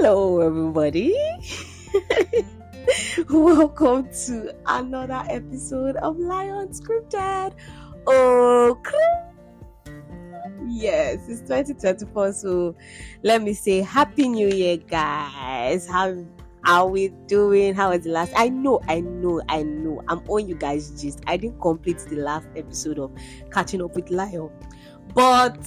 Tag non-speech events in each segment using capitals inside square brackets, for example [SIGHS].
Hello, everybody. [LAUGHS] Welcome to another episode of Lion Scripted. Oh, yes, it's 2024. So let me say Happy New Year, guys. How are we doing? How was the last? I know, I know, I know. I'm on you guys' gist. I didn't complete the last episode of Catching Up with Lion. But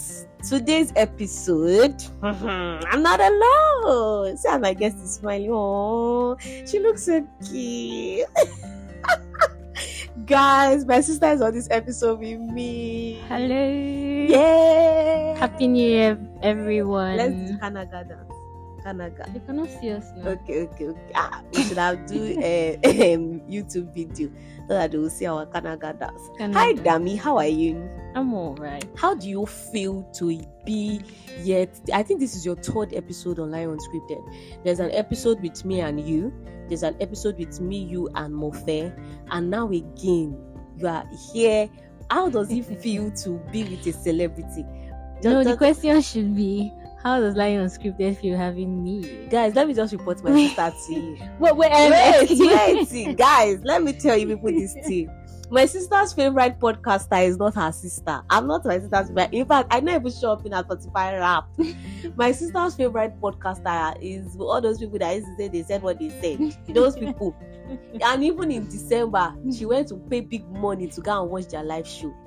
today's episode, mm-hmm. I'm not alone. See how my guest is smiling. Oh, she looks so cute. [LAUGHS] Guys, my sister is on this episode with me. Hello. Yeah. Happy New Year, everyone. Let's do Kanaga dance. Kanaga. You cannot see us now. Okay, okay, okay. Ah, we should have do a [LAUGHS] um, YouTube video so that they will see our Kanaga dance. Kanaga. Hi, Dami. How are you? I'm alright. How do you feel to be yet? I think this is your third episode on Lion Unscripted. There's an episode with me and you. There's an episode with me, you, and Mofe. And now again, you are here. How does it [LAUGHS] feel to be with a celebrity? Just- no, the question should be how does Lion Unscripted feel having me? guys, let me just report my [LAUGHS] sister to you. Wait, wait, um, wait, wait, guys, let me tell you people this thing. My sister's favorite podcaster is not her sister. I'm not my sister's favorite. In fact, I never show up in a Spotify rap. [LAUGHS] my sister's favorite podcaster is all those people that used to say they said what they said. Those people. [LAUGHS] and even in December, she went to pay big money to go and watch their live show. [LAUGHS]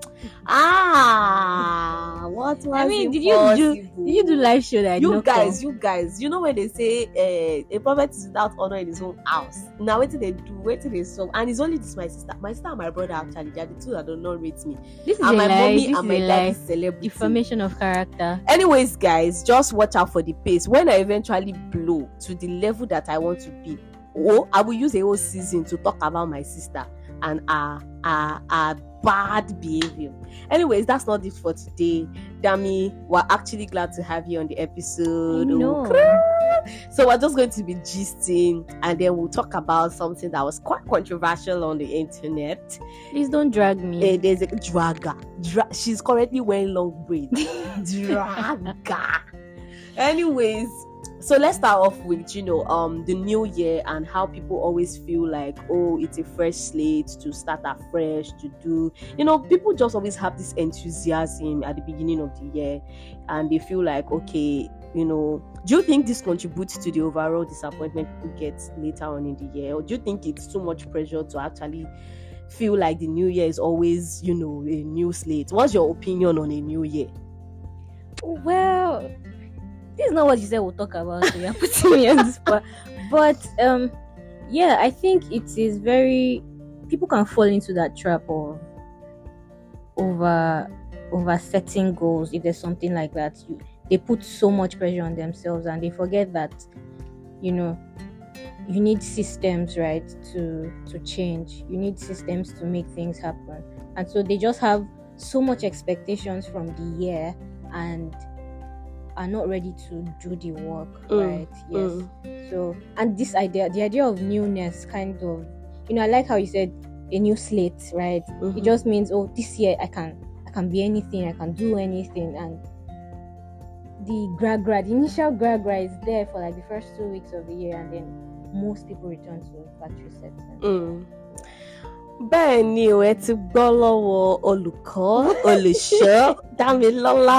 Ah, what was I mean, did you do did you do live show that you guys, you guys, you know when they say uh, a prophet is without honor in his own house. Now, what did they do? Wait till they solve. And it's only this my sister, my sister and my brother actually. They are the two that do not rate me. This is And my lie. mommy This and my a dad is celebrity. Information of character. Anyways, guys, just watch out for the pace. When I eventually blow to the level that I want to be, oh, I will use a whole season to talk about my sister and her, her, her bad behavior. Anyways, that's not it for today. Dami, we're actually glad to have you on the episode. So we're just going to be gisting and then we'll talk about something that was quite controversial on the internet. Please don't drag me. Eh, there's a dragger. Dra- she's currently wearing long braids. [LAUGHS] dragger. Anyways, so let's start off with you know um the new year and how people always feel like oh it's a fresh slate to start afresh to do you know people just always have this enthusiasm at the beginning of the year and they feel like okay you know do you think this contributes to the overall disappointment people get later on in the year? Or do you think it's too much pressure to actually feel like the new year is always you know a new slate? What's your opinion on a new year? Well, this is not what you said we'll talk about. So you're putting me on the spot. But um, yeah, I think it is very. People can fall into that trap of over over setting goals. If there's something like that, you, they put so much pressure on themselves and they forget that you know you need systems right to to change you need systems to make things happen and so they just have so much expectations from the year and are not ready to do the work Mm, right? yes. So and this idea the idea of newness kind of you know i like how you said a new slate right? Mhm. it just means oh this year i can i can be anything i can do anything and the grad grad, the initial grad grad is there for like the first two weeks of the year and then most people return to factory setting Mm. Bẹ́ẹ̀ ni o ẹ ti gbọ́ lọ́wọ́ olùkọ́ olùṣọ́ [LAUGHS] dámilọ́lá.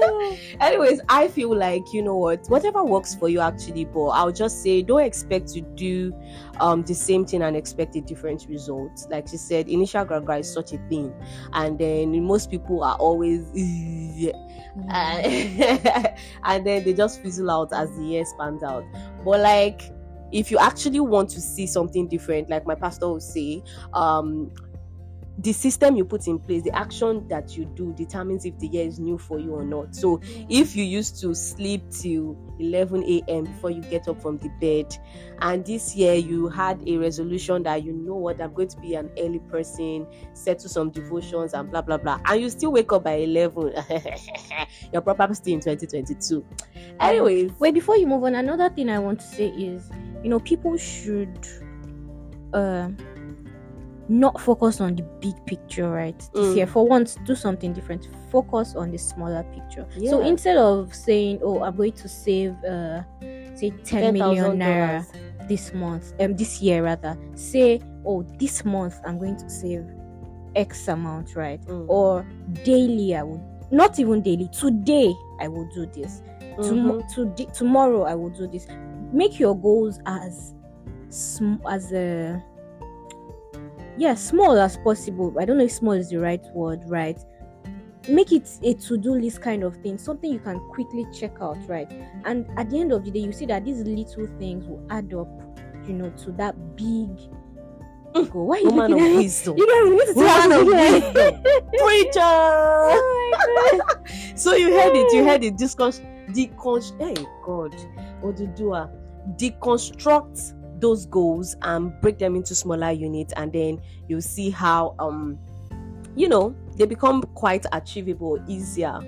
[LAUGHS] anyways i feel like you know what whatever works for you actually but i'll just say don't expect to do um the same thing and expect a different result. Like she said initial gragra is such a thing and then most people are always and, [LAUGHS] and then they just fizzle out as the year spans out. But like if you actually want to see something different like my pastor will say um the system you put in place, the action that you do determines if the year is new for you or not. So if you used to sleep till 11 a.m. before you get up from the bed, and this year you had a resolution that you know what I'm going to be an early person, settle some devotions and blah blah blah, and you still wake up by 11, [LAUGHS] you're probably still in 2022. Anyways, Wait, before you move on, another thing I want to say is, you know, people should uh not focus on the big picture, right? This Mm. year, for once, do something different. Focus on the smaller picture. So instead of saying, "Oh, I'm going to save uh say 10 million naira this month, um, this year rather. Say, oh, this month I'm going to save X amount, right? Mm. Or daily, I would not even daily. Today, I will do this. Tom- Mhm. today, tomorrow, I will do this. Make your goals as sm- as a yeah small as possible. I don't know if small is the right word, right? Make it a to-do list kind of thing, something you can quickly check out, right? And at the end of the day, you see that these little things will add up, you know, to that big goal. Why are you Woman looking at wisdom. You guys need to Woman of wisdom. Preacher. [LAUGHS] Oh so you heard it. You heard it. Discuss, deconst. Hey God, Odudua, deconstruct those goals and break them into smaller units, and then you'll see how um, you know, they become quite achievable, easier.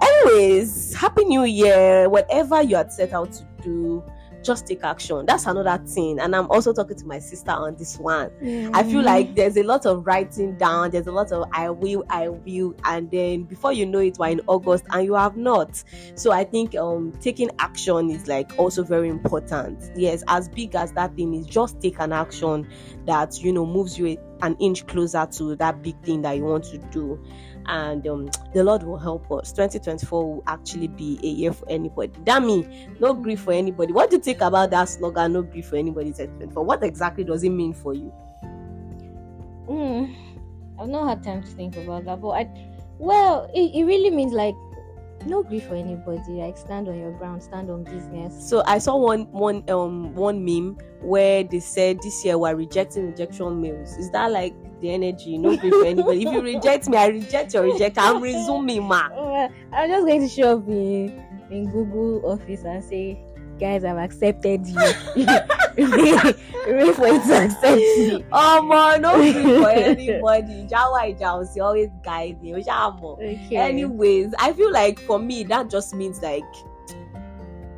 Anyways, happy new year. Whatever you had set out to do, just take action. That's another thing. And I'm also talking to my sister on this one. I feel Mm. like there's a lot of writing down, there's a lot of I will, I will, and then before you know it, we're in August and you have not. So I think um taking action is like also very important. Yes, as big as that thing is, just take an action that you know moves you an inch closer to that big thing that you want to do. And um, the Lord will help us. 2024 will actually be a year for anybody. Dami, no gree for anybody. What do you think about that slogan? No gree for anybody. 2024. What exactly does it mean for you? Mm, I've not had time to think about that, but I, well, it, it really means like no gree for anybody. Like stand on your ground, stand on business. So I saw one one um one meme where they said this year we're rejecting rejection mails. Is that like the energy? No gree for anybody. if you [LAUGHS] reject me, I reject your reject. I'm resuming, ma. I'm just going to show up in in Google Office and say, guys, I've accepted you. [LAUGHS] Wait for it to accept me. Oh man, no [LAUGHS] for anybody. Jawa Ija always guide you. Okay. Anyways, I feel like for me that just means like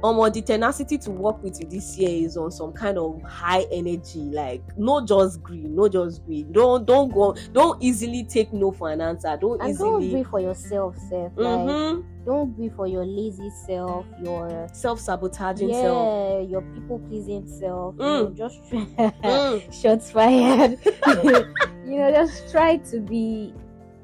um the tenacity to work with you this year is on some kind of high energy like no just green no just green don't don't go don't easily take no for an answer don't and don't easily grieve for yourself, self. Like Don't grieve for your lazy self, your self-sabotaging self yeah, your people pleasing self. You Mm. know, just [LAUGHS] Mm. [LAUGHS] shots fired. [LAUGHS] you know, just try to be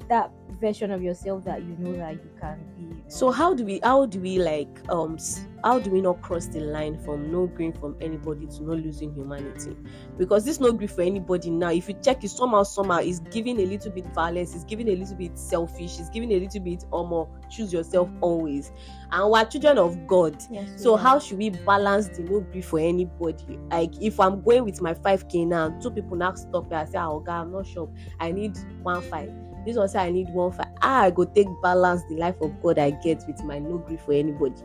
that version of yourself that you know that you can be. so how do we how do we like um how do we not cross the line from no green from anybody to not losing humanity? Because this no gree for anybody now if you check it somehow somehow is giving a little bit violence is giving a little bit selfish is giving a little bit um choose yourself always. And we're children of god. Yes, so how should we balance the no gree for anybody? Like if i'm going with my 5k now two people now stop me and say oh god i'm not sure. I need one five. This one say i need one five. How i go take balance the life of god i get with my no gree for anybody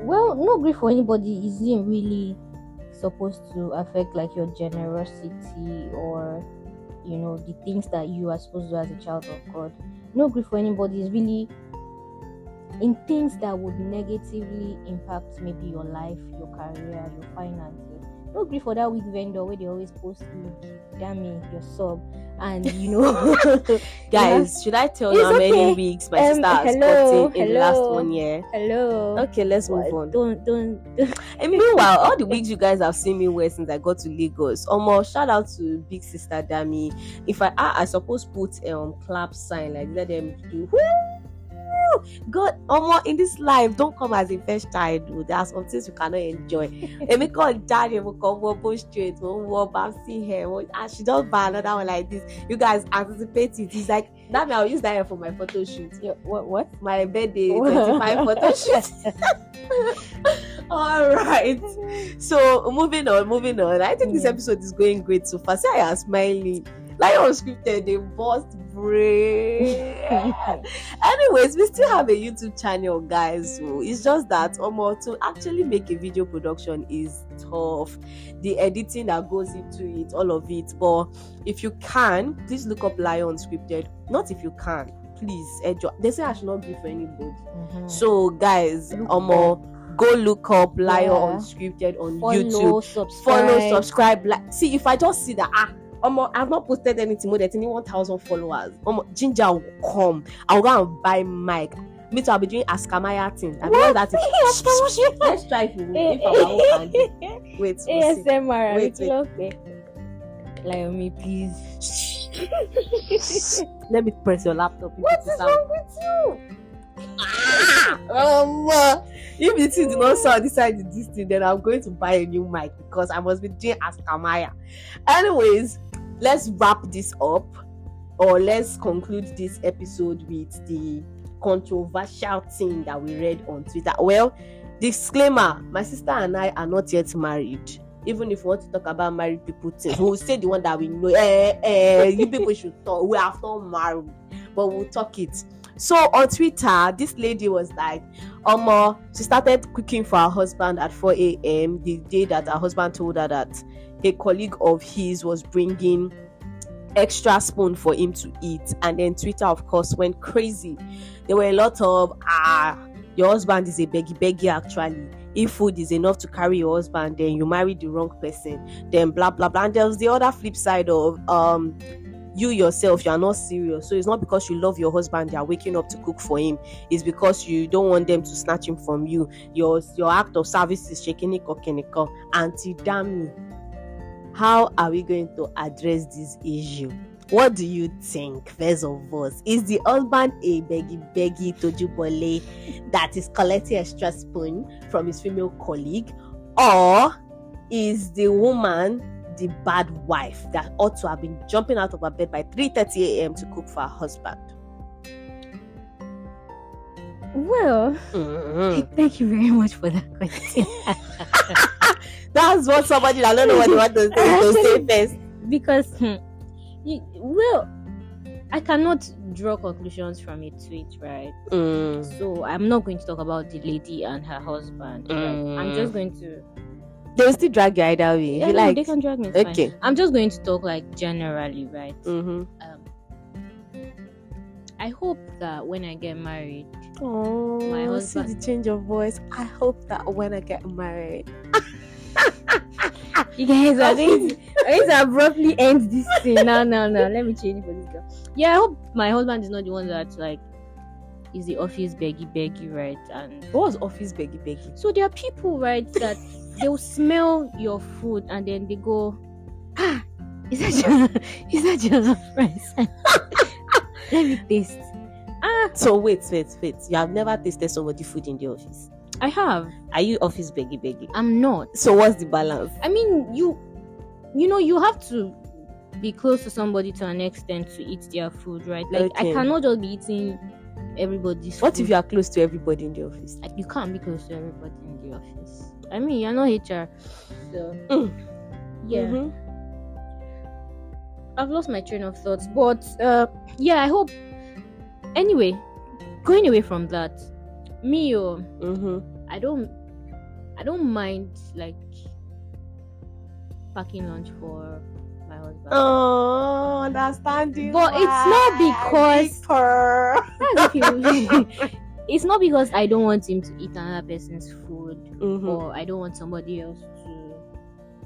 well, no gree for anybody isn't really supposed to affect like your generosity or you know the things that you are supposed to do as a child of God. No gree for anybody is really in things that would negatively impact maybe your life, your career, your finances. No gree for that weak vendor where they always post look, Dami, your sub, and [LAUGHS] you know, [LAUGHS] guys should i tell you how many weeks my Um, sister has hello, in the last one year? hello. okay let's move on. Don't don't. don't. And meanwhile all the weeks [LAUGHS] you guys have seen me wear since i got to lagos almost shout out to big sister dami. If i i, I suppose put um clap sign like let them do God, Omo, in this life, don't come as a first child. There are some things you cannot enjoy. Emi call daddy, we come walk straight, we walk back, see her. we- And she just buy another one like this. You guys anticipate it. It's like that. me, I'll use that hair for my photo shoot. Yeah, what what? My birthday [LAUGHS] 25 photo shoot. [LAUGHS] All right. So moving on, moving on. I think this mm-hmm. episode is going great so far. See, I am smiling. Like unscripted, they bust brain. [LAUGHS] Anyways, we still have a YouTube channel, guys. So it's just that almost to actually make a video production is tough. The editing that goes into it, all of it. But if you can, please look up Lion Unscripted. Not if you can, please. Enjoy. They say I should not give for anybody. Mhm. So guys, um, go look up Lion Yeah. Unscripted on follow, YouTube. subscribe. Follow, subscribe, like. See, if I just see that ah. Um, I've not posted anything more than 1,000 followers. Um, Ginger will come. I'll go and buy mic. Me too, I'll be doing Askamaya thing. I mean that thing. [LAUGHS] Let's try if, we, if our own can do. Wait. ASMR. Wait, Wait, on me, please. [LAUGHS] Let me press your laptop. What sound- wrong with you? um, uh, if the thing did not sound inside this thing, then I'm going to buy a new mic because I must be doing Askamaya. Anyways, let's wrap this up or let's conclude this episode with the controversial thing that we read on Twitter. Well, disclaimer my sister and I are not yet married. Even if we want to talk about married people things, we'll say the one that we know. Eh, eh, you people should talk. We are not married, but we'll talk it. So on Twitter, this lady was like, um, she started cooking for her husband at 4 a.m. the day that her husband told her that a colleague of his was bringing extra spoon for him to eat. And then Twitter, of course, went crazy. There were a lot of, ah, your husband is a beggy beggy actually. If food is enough to carry your husband, then you married the wrong person. Then blah blah blah. And there was the other flip side of um you yourself you are not serious so it's not because you love your husband you are waking up to cook for him it's because you don't want them to snatch him from you your your act of service is shaking it auntie Dami how are we going to address this issue what do you think first of all is the husband a beggy beggy tojubole that is collecting extra spoon from his female colleague or is the woman the bad wife that ought to have been jumping out of her bed by 3:30 a.m. to cook for her husband. Well, Mhm. thank you very much for that question. [LAUGHS] That's what somebody that don't know what they want to say to say [LAUGHS] first. because, hmm, you, well, I cannot draw conclusions from a tweet, right? Mm. So I'm not going to talk about the lady and her husband. Right? I'm Mm. just going to. They will still drag you either way. Yeah, you no, like they can drag me. it's fine. okay. I'm just going to talk like generally, right? Mm-hmm. Um, I hope that when I get married, Oh, My see the change of voice. I hope that when I get married, [LAUGHS] you guys are going to, going to abruptly end this thing. No, no, no. Let me change it for this girl. Yeah, I hope my husband is not the one that like is the office beggy beggy, right? And what was office beggy beggy? so there are people, right, that they'll smell your food and then they go, ah, is that your, [LAUGHS] is that your rice? [LAUGHS] Let me taste. Ah, So wait, wait, wait. You have never tasted somebody food in the office. I have. Are you office beggy beggy? I'm not. So what's the balance? I mean, you, you know, you have to be close to somebody to an extent to eat their food, right? Like Okay. I cannot just be eating everybody's. What food. if you are close to everybody in the office? Like, you can't be close to everybody in the office. I mean, you're not HR, so Mm. yeah. Mhm. I've lost my train of thoughts, but uh, yeah, I hope. Anyway, going away from that, me, oh, Mhm. I don't, I don't mind like packing lunch for my husband. Oh, understanding. But it's not because- Victor. That's if you- [LAUGHS] it's not because I don't want him to eat another person's food, Mhm. or I don't want somebody else to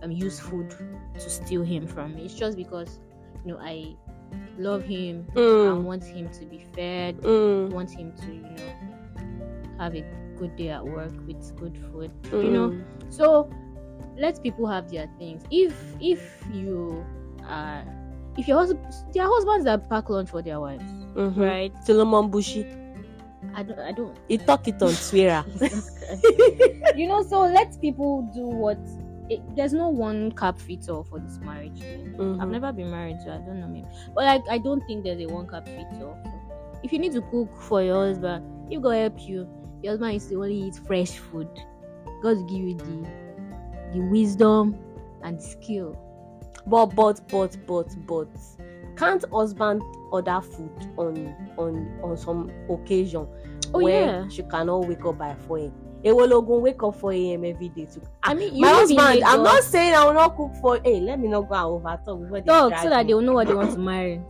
um, use food to steal him from me. It's just because you know I love him. I Mm. want him to be fed. Mm. want him to you know have a good day at work with good food. You know, Mm. so let people have their things. If if you are if your husband, there are husbands that pack lunch for their wives, Mhm. right? Solomon Buchi. I don't, I don't. He talk it on Twitter. [LAUGHS] You know, so let people do what. It, there's no one cap fit all for this marriage thing. I've never been married, so I don't know maybe. But like, I don't think there's a one cap fit all. If you need to cook for your husband, he go help you. Your husband is to only eat fresh food. God will give you the the wisdom and the skill. But but but but but can't husband order food on on on some occasion Oh, where yeah. she cannot wake up by 4 a.m. Ewologun wake up 4 a.m. every day to I mean, you my husband, I'm not saying I will not cook for hey, let me not go and over talk before they talk so that me. they will know what they want to marry.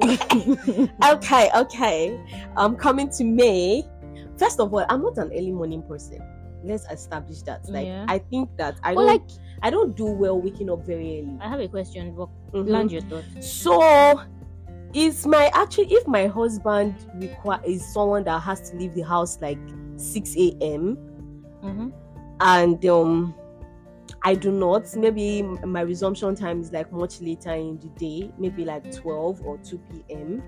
[LAUGHS] okay, okay. I'm coming to May. First of all, I'm not an early morning person. Let's establish that. Like Yeah. I think that I Well, don't like I don't do well waking up very early. I have a question, but Mhm. land your thoughts. So is my actually if my husband require is someone that has to leave the house like 6 a.m Mm-hmm. and um i do not maybe my resumption time is like much later in the day maybe like 12 or 2 p.m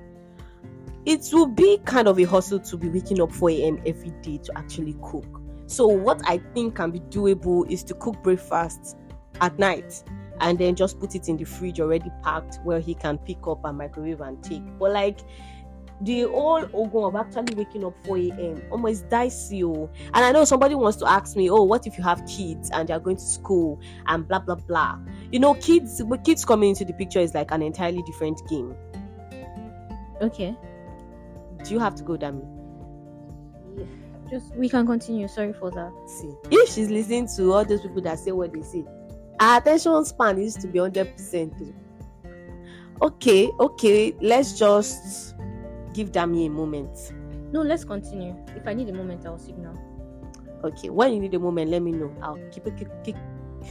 it will be kind of a hustle to be waking up 4 a.m every day to actually cook so what i think can be doable is to cook breakfast at night and then just put it in the fridge already packed where he can pick up and microwave and take but like the whole ogun of actually waking up 4 a.m. almost dicey. And I know somebody wants to ask me, oh, what if you have kids and they're going to school and blah blah blah. You know, kids kids coming into the picture is like an entirely different game. Okay. Do you have to go, Dami? Yeah. Just we can continue. Sorry for that. See. If she's listening to all those people that say what they say, our attention span is to be 100%. Okay, okay, let's just give Dami a moment. No, let's continue. If I need a moment, I'll signal. Okay, when you need a moment, let me know. I'll keep it. Keep, keep,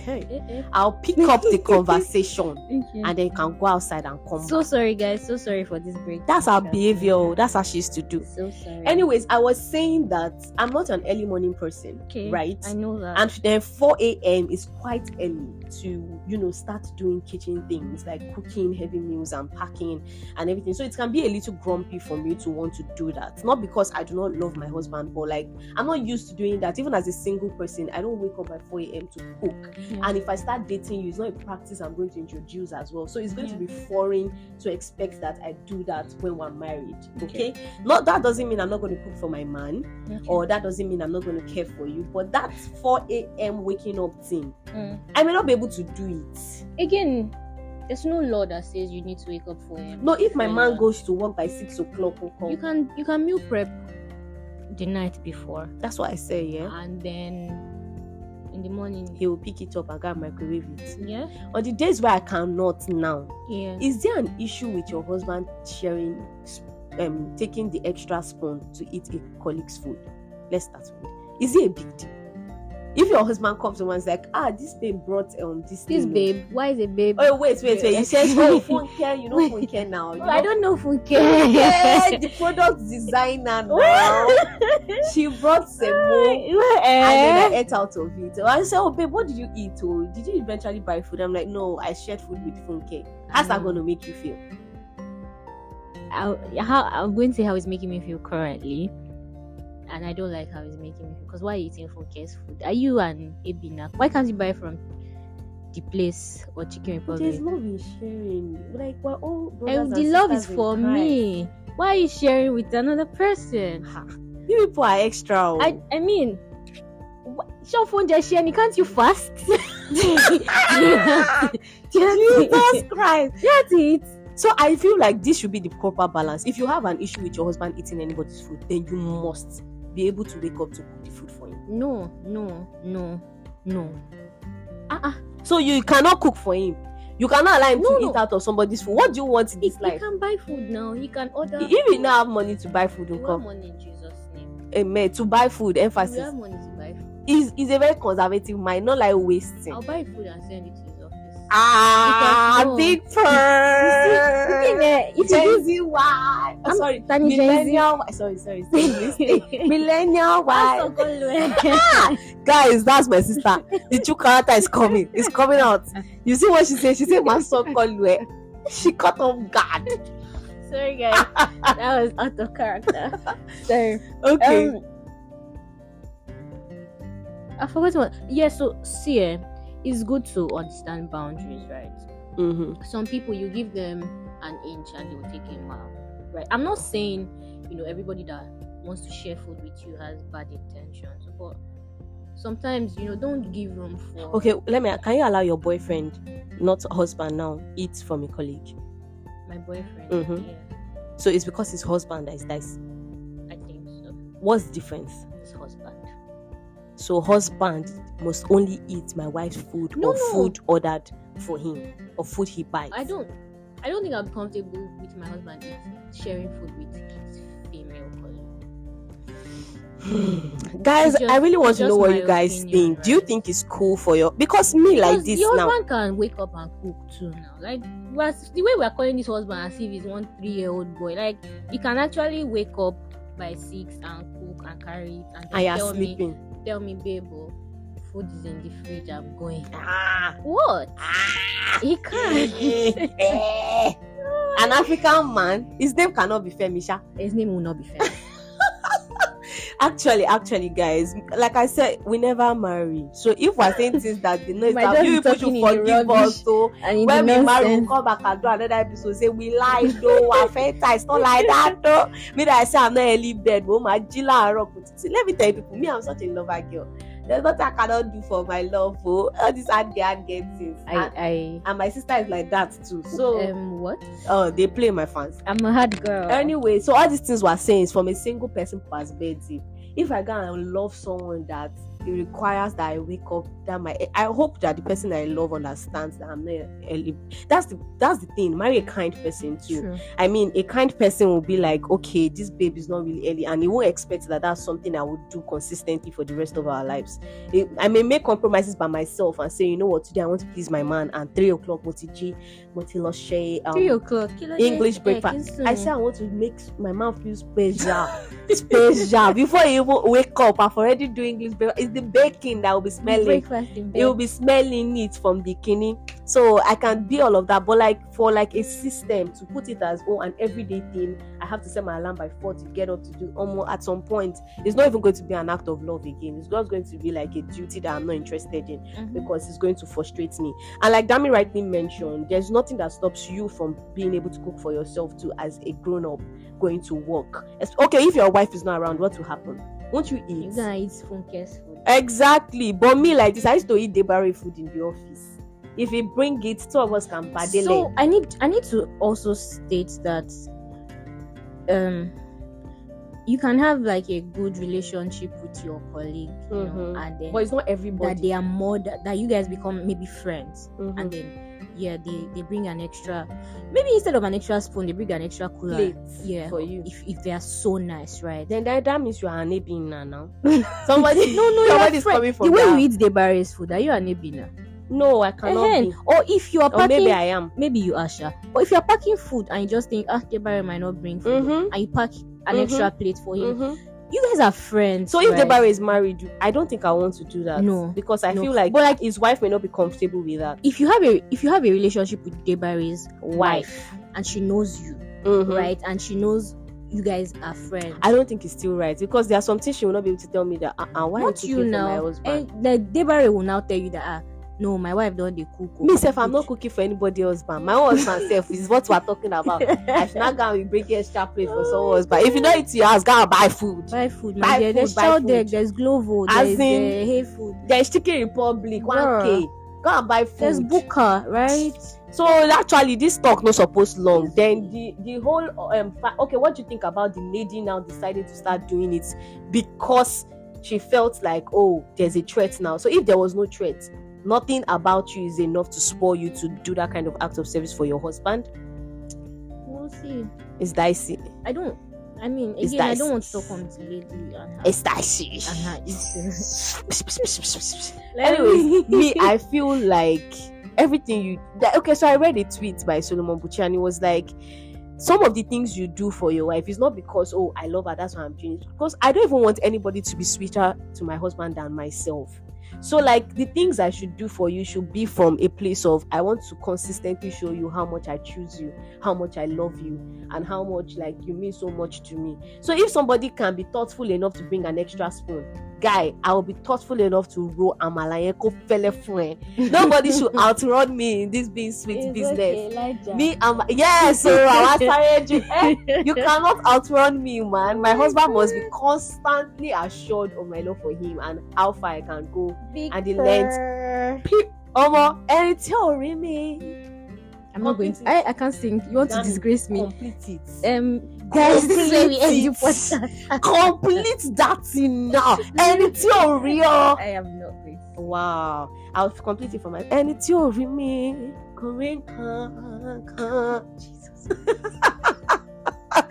hey. Eh, eh. I'll pick up the [LAUGHS] conversation Okay. and then you can go outside and come So back. sorry, guys. So sorry for this break. That's our behavior. oh. That's how she used to do. So sorry. Anyways, I was saying that I'm not an early morning person, okay. right? I know that. And then 4 a.m. is quite early to, you know, start doing kitchen things like cooking heavy meals and packing and everything. So it can be a little grumpy for me to want to do that. Not because I do not love my husband, but like I'm not used to doing that. Even as a single person, I don't wake up at 4 a.m. to cook. Yeah. And if I start dating you, it's not a practice I'm going to introduce as well. So it's going to be foreign to expect that I do that when we're married. Okay. Okay. Not that doesn't mean I'm not going to cook for my man, Okay. or that doesn't mean I'm not going to care for you. But that 4 a.m. waking up thing, Mm. I may not be able to do it. Again, there's no law that says you need to wake up for him. No, if my man goes to work by six o'clock, or you can you can meal prep the night before, that's what I say. Yeah, and then the morning. he will pick it up and go and microwave it. Yeah. On the days where I cannot now, Yeah. is there an issue with your husband sharing um taking the extra spoon to eat a colleague's food let's start with it. is it a big deal if your husband comes and is like ah this babe brought um this This thing, oh." babe, why is a babe? oh wait wait wait you said oh care you know [LAUGHS] phone now you Oh, I don't know yeah, [LAUGHS] the product designer now [LAUGHS] she brought semo and then I Eh? ate out of it. I said, Oh, babe, what did you eat? Oh, did you eventually buy food? I'm like, No, I shared food with Funke. How's that Mm. going to make you feel? I, how I'm going to say how it's making me feel currently, and I don't like how it's making me. Because why are you eating Funke's food? Are you an Ebina? Why can't you buy from the place or Chicken But there's Republic? love in sharing. Like, we're all brothers And brothers the and love is for me. Why are you sharing with another person? Ha. You people are extra. oh. I I mean, your phone just sharing. Can't you fast? [LAUGHS] Jesus Christ. That's it. So I feel like this should be the proper balance. If you have an issue with your husband eating anybody's food, then you must be able to wake up to cook the food for him. No, no, no, no. Ah, uh So you cannot cook for him. You cannot allow him No, to no. eat out of somebody's food. What do you want in He, this he life? can buy food now. He can order. If you now have money to buy food, we and have come. money in Jesus' name. Amen. To buy food, emphasis. We have money to buy food. Is is a very conservative mind, not like wasting. I'll buy food and send it to office. Ah, no. big You pearl. see, you Gen do- Z why? Oh, I'm sorry, Tani Gen Z. millennial. Sorry, sorry, sorry. [LAUGHS] millennial why? [LAUGHS] Guys, that's my sister. The true character is coming. It's coming out. You see what she said? She said, "My son called She cut off guard. Sorry, guys. that was out of character. [LAUGHS] Sorry. Okay. Um, I forgot what. Yeah, so see, eh, it's good to understand boundaries, right? mm-hmm. Some people you give them an inch and they will take a mile, right? I'm not saying you know everybody that wants to share food with you has bad intentions, but sometimes you know don't give room for. Okay, let me. Can you allow your boyfriend, not husband now, eat from a colleague? My boyfriend. Mhm. Yeah, So it's because his husband that is nice. I think so. What's the difference? His husband. So husband must only eat my wife's food No, or no. food ordered for him or food he buys. I don't. I don't think I'll be comfortable with my husband sharing food with his female colleague. [SIGHS] guys just- i really want to know what you guys opinion, think do you think it's cool for your because me like Because this the now husband can wake up and cook too now. Like the way we are calling this husband as if he's one three year old boy. Like he can actually wake up by six and cook and carry it and then and you're tell me sleeping tell me babe oh, food is in the fridge I'm going. ah What? ah He can. [LAUGHS] Eh. an african man his name cannot be femisha His name will not be fair. Actually actually guys like i said we never marry. So if we're saying [LAUGHS] things that they know it's that you people should talking in the forgive us so when we marry we'll come back and do another episode say we lied though. We're feta it's not like that though. Me that i say i'm not early bed but oh my jila rock let me tell you people me i'm such a lover girl there's nothing i cannot do for my love oh. All these hard get hard get things. I and, I and my sister is like that too. So um what? oh they play my fans. I'm a hard girl. anyway so all these things we're saying is from a single person perspective if i go and love someone that it requires that i wake up that my i hope that the person i love understands that i'm not early that's the that's the thing marry a kind person too True. i mean a kind person will be like okay this babe is not really early and he won't expect that that's something i would do consistently for the rest of our lives It- i may make compromises by myself and say you know what today i want to please my man and three o'clock motiji motiloshe um, Three o'clock. kí ló dé? English breakfast. I say I want to make my man feel special. [LAUGHS] special. Before he even wake up, I've already doing English breakfast. The baking that will be smelling. breakfast in bed. It will be smelling it from the kidney. So I can be all of that. But like for like a system to put it as oh an everyday thing, I have to set my alarm by four to get up to do almost at some point. It's not even going to be an act of love again. It's just going to be like a duty that I'm not interested in Mhm. because it's going to frustrate me. And like Dami rightly mentioned, there's nothing that stops you from being able to cook for yourself too as a grown up going to work. Okay, if your wife is not around, what will happen? Won't you eat? You're gonna eat Funke's food. Exactly. But me like this, I used to eat debare food in the office. If he bring it, two of us can padele. So I need I need to also state that um you can have like a good relationship with your colleague, you know, Mhm. and then but it's not everybody that they are more that, that you guys become maybe friends, Mhm. and then yeah, they they bring an extra maybe instead of an extra spoon, they bring an extra cooler. Plates yeah, for you. if if they are so nice, right? Then that, that means you are an Ebina now. [LAUGHS] Somebody, [LAUGHS] no, no, somebody's coming The way that. you eat the barriers food, are you an ebina? No, I cannot Ehen. be. Or if you are Or packing, maybe I am. maybe you are sure. But if you're packing food and you just think, ah, Debare might not bring food, Mm-hmm. and you pack an Mhm. extra plate for him, Mm-hmm. You guys are friends. So if right? Debare is married, I don't think I want to do that. No, because I no. feel like, But, like- his wife may not be comfortable with that. if you have a if you have a relationship with Debare's wife and she knows you, Mhm. right, and she knows you guys are friends. I don't think it's still right because there are some things she will not be able to tell me that. Uh, uh, why not you now, husband? and the Debare will now tell you that ah, no, my wife don't they cook. oh. Me self, I'm not cooking for anybody else, but my own husband [LAUGHS] self is what we're talking about. I should not go and bring extra plate for someone. But if you know it's your house, go and buy food. Buy food, Buy my dear. food, There's buy chow food. deck, there's Glovo, As there's in- uh, Heyfood, There's Chicken Republic, Bruh. 1K. Go and buy food. there's Booker, right? So actually, this talk not supposed long. Then the the whole um fa- okay, what do you think about the lady now deciding to start doing it because she felt like oh, there's a threat now. So if there was no threat, nothing about you is enough to spoil you to do that kind of act of service for your husband. We'll see. It's dicey. I don't. I mean, It's again, I dicey. don't want to talk on the lady and her, It's dicey. and her eating. [LAUGHS] Anyways, [LAUGHS] me, I feel like everything you that, okay. So I read a tweet by Solomon Buchi, and it was like, some of the things you do for your wife is not because oh I love her, that's why I'm doing it. Because I don't even want anybody to be sweeter to my husband than myself. So like the things I should do for you should be from a place of I want to consistently show you how much I choose you, how much I love you, and how much like you mean so much to me. So if somebody can be thoughtful enough to bring an extra spoon, guy, I will be thoughtful enough to roll amala yẹn kó fẹ́lẹ́ fún ẹ. Nobody should outrun me in this being sweet It's business. okay, Me and my, yes, so [LAUGHS] I was ju- eh, you cannot outrun me, man. My husband must be constantly assured of my love for him and how far I can go. and the length. Omo, ẹni tí ò rí mi. I'm not going. To, I I can't sing. You want to disgrace me? Complete it. Um, this is where we end the Complete podcast. [LAUGHS] Complete that thing now. Ẹni tí ò rí ọ. I am not going. Wow. I'll complete it for my ẹni tí ò rí mi. Kò rí nǹkan kan. Jesus. [LAUGHS]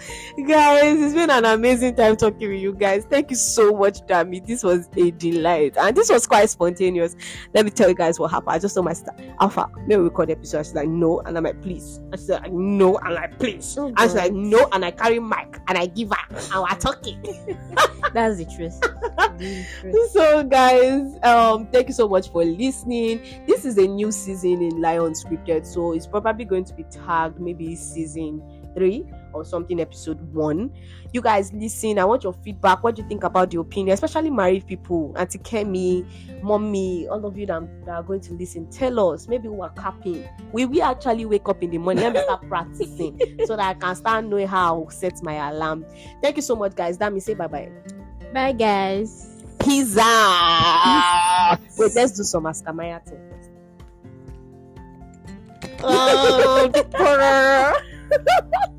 [LAUGHS] guys, it's been an amazing time talking with you guys. Thank you so much, Dami. This was a delight, and this was quite spontaneous. Let me tell you guys what happened. I just told my sister, Alpha, may we record the episode? She's like, No, and I'm like, Please. And she's like, No, and I'm like, Please. Oh, and she's like, No, and I carry mic and I give her, and we're talking. [LAUGHS] That's the truth. [LAUGHS] The truth. so guys um thank you so much for listening this is a new season in lion scripted so it's probably going to be tagged maybe season three or something episode one. You guys listen i want your feedback. What do you think about the opinion? Especially married people auntie kemi mommy all of you that, that are going to listen. Tell us maybe we're capping. We we actually wake up in the morning. Let me start practicing so that i can start knowing how to set my alarm. Thank you so much guys. That means say bye bye Bye, guys. Pizza. [LAUGHS] Wait, let's do some Askamaya thing. Oh, [LAUGHS] [LAUGHS]